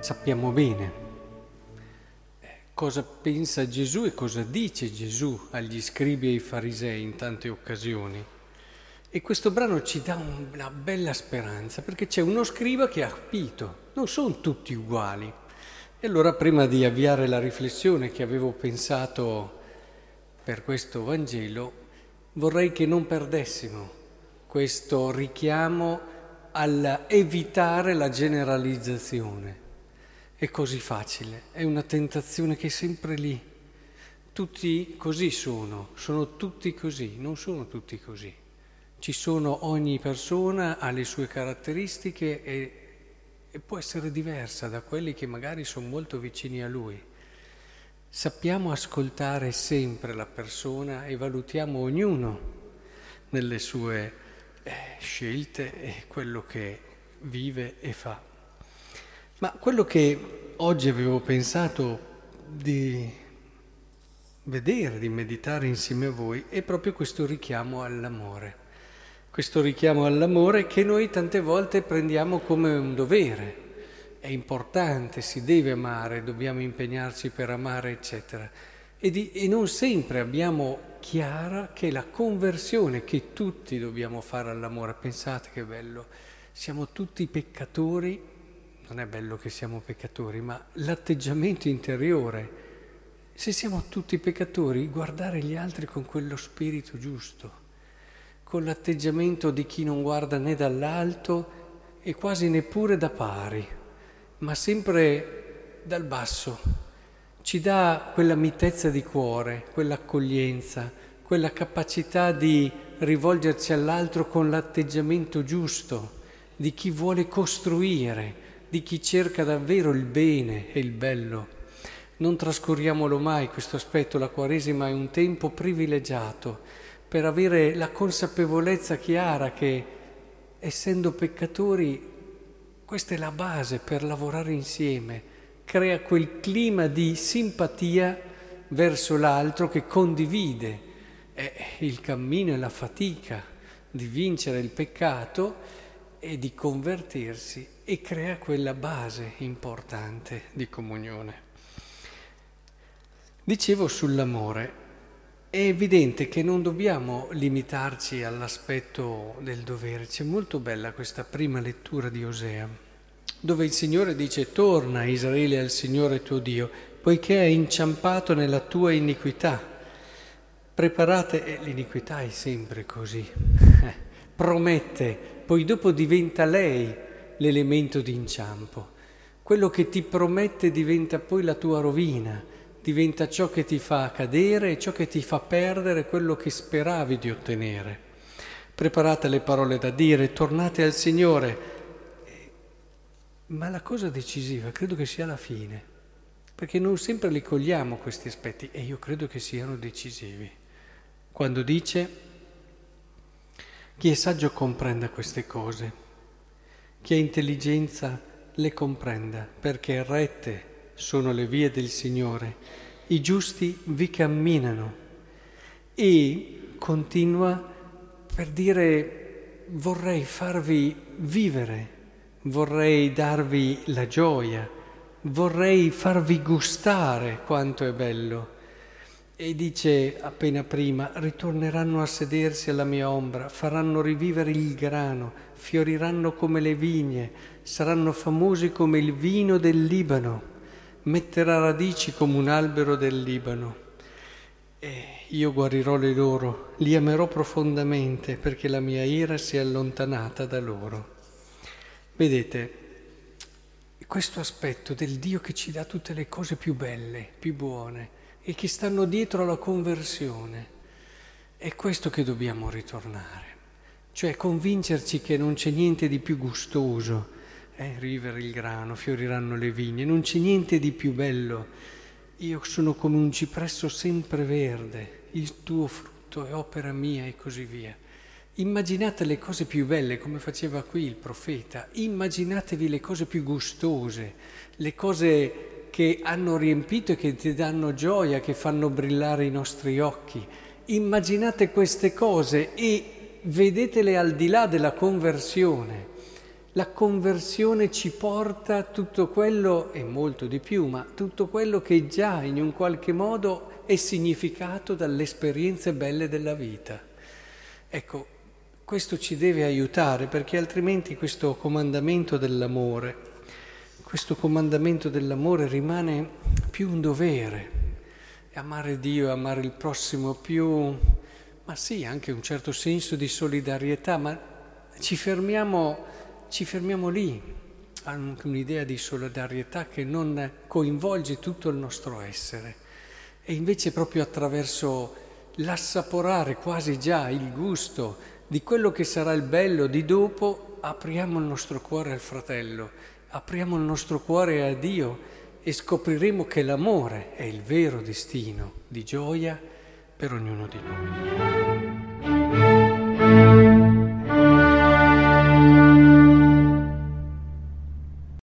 sappiamo bene cosa pensa Gesù e cosa dice Gesù agli scribi e ai farisei in tante occasioni. E questo brano ci dà una bella speranza, perché c'è uno scriba che ha capito, non sono tutti uguali. E allora prima di avviare la riflessione che avevo pensato per questo Vangelo, vorrei che non perdessimo questo richiamo all'evitare la generalizzazione. È così facile, è una tentazione che è sempre lì. Tutti così sono, sono tutti così, non sono tutti così. Ci sono, ogni persona ha le sue caratteristiche e e può essere diversa da quelli che magari sono molto vicini a lui. Sappiamo ascoltare sempre la persona e valutiamo ognuno nelle sue eh, scelte e quello che vive e fa. Ma quello che oggi avevo pensato di vedere, di meditare insieme a voi, è proprio questo richiamo all'amore questo richiamo all'amore che noi tante volte prendiamo come un dovere. È importante, si deve amare, dobbiamo impegnarci per amare, eccetera. E, di, e non sempre abbiamo chiara che la conversione che tutti dobbiamo fare all'amore, pensate che bello, siamo tutti peccatori, non è bello che siamo peccatori, ma l'atteggiamento interiore, se siamo tutti peccatori, guardare gli altri con quello spirito giusto con l'atteggiamento di chi non guarda né dall'alto e quasi neppure da pari, ma sempre dal basso. Ci dà quella mitezza di cuore, quell'accoglienza, quella capacità di rivolgerci all'altro con l'atteggiamento giusto, di chi vuole costruire, di chi cerca davvero il bene e il bello. Non trascuriamolo mai questo aspetto, la Quaresima è un tempo privilegiato per avere la consapevolezza chiara che essendo peccatori questa è la base per lavorare insieme, crea quel clima di simpatia verso l'altro che condivide è il cammino e la fatica di vincere il peccato e di convertirsi e crea quella base importante di comunione. Dicevo sull'amore, è evidente che non dobbiamo limitarci all'aspetto del dovere. C'è molto bella questa prima lettura di Osea, dove il Signore dice torna Israele al Signore tuo Dio, poiché hai inciampato nella tua iniquità. Preparate, e l'iniquità è sempre così, promette, poi dopo diventa lei l'elemento di inciampo. Quello che ti promette diventa poi la tua rovina diventa ciò che ti fa cadere e ciò che ti fa perdere quello che speravi di ottenere. Preparate le parole da dire, tornate al Signore. Ma la cosa decisiva credo che sia la fine, perché non sempre li cogliamo questi aspetti e io credo che siano decisivi. Quando dice, chi è saggio comprenda queste cose, chi ha intelligenza le comprenda, perché rette sono le vie del Signore, i giusti vi camminano. E continua per dire vorrei farvi vivere, vorrei darvi la gioia, vorrei farvi gustare quanto è bello. E dice appena prima, ritorneranno a sedersi alla mia ombra, faranno rivivere il grano, fioriranno come le vigne, saranno famosi come il vino del Libano metterà radici come un albero del Libano. E io guarirò le loro, li amerò profondamente perché la mia ira si è allontanata da loro. Vedete, questo aspetto del Dio che ci dà tutte le cose più belle, più buone e che stanno dietro alla conversione, è questo che dobbiamo ritornare, cioè convincerci che non c'è niente di più gustoso eh, rivere il grano, fioriranno le vigne, non c'è niente di più bello. Io sono come un cipresso sempre verde, il tuo frutto è opera mia e così via. Immaginate le cose più belle, come faceva qui il profeta, immaginatevi le cose più gustose, le cose che hanno riempito e che ti danno gioia, che fanno brillare i nostri occhi. Immaginate queste cose e vedetele al di là della conversione La conversione ci porta tutto quello e molto di più, ma tutto quello che già in un qualche modo è significato dalle esperienze belle della vita. Ecco, questo ci deve aiutare perché altrimenti questo comandamento dell'amore, questo comandamento dell'amore rimane più un dovere. Amare Dio amare il prossimo più, ma sì, anche un certo senso di solidarietà, ma ci fermiamo ci fermiamo lì, anche un'idea di solidarietà che non coinvolge tutto il nostro essere. E invece proprio attraverso l'assaporare quasi già il gusto di quello che sarà il bello di dopo, apriamo il nostro cuore al fratello, apriamo il nostro cuore a Dio e scopriremo che l'amore è il vero destino di gioia per ognuno di noi.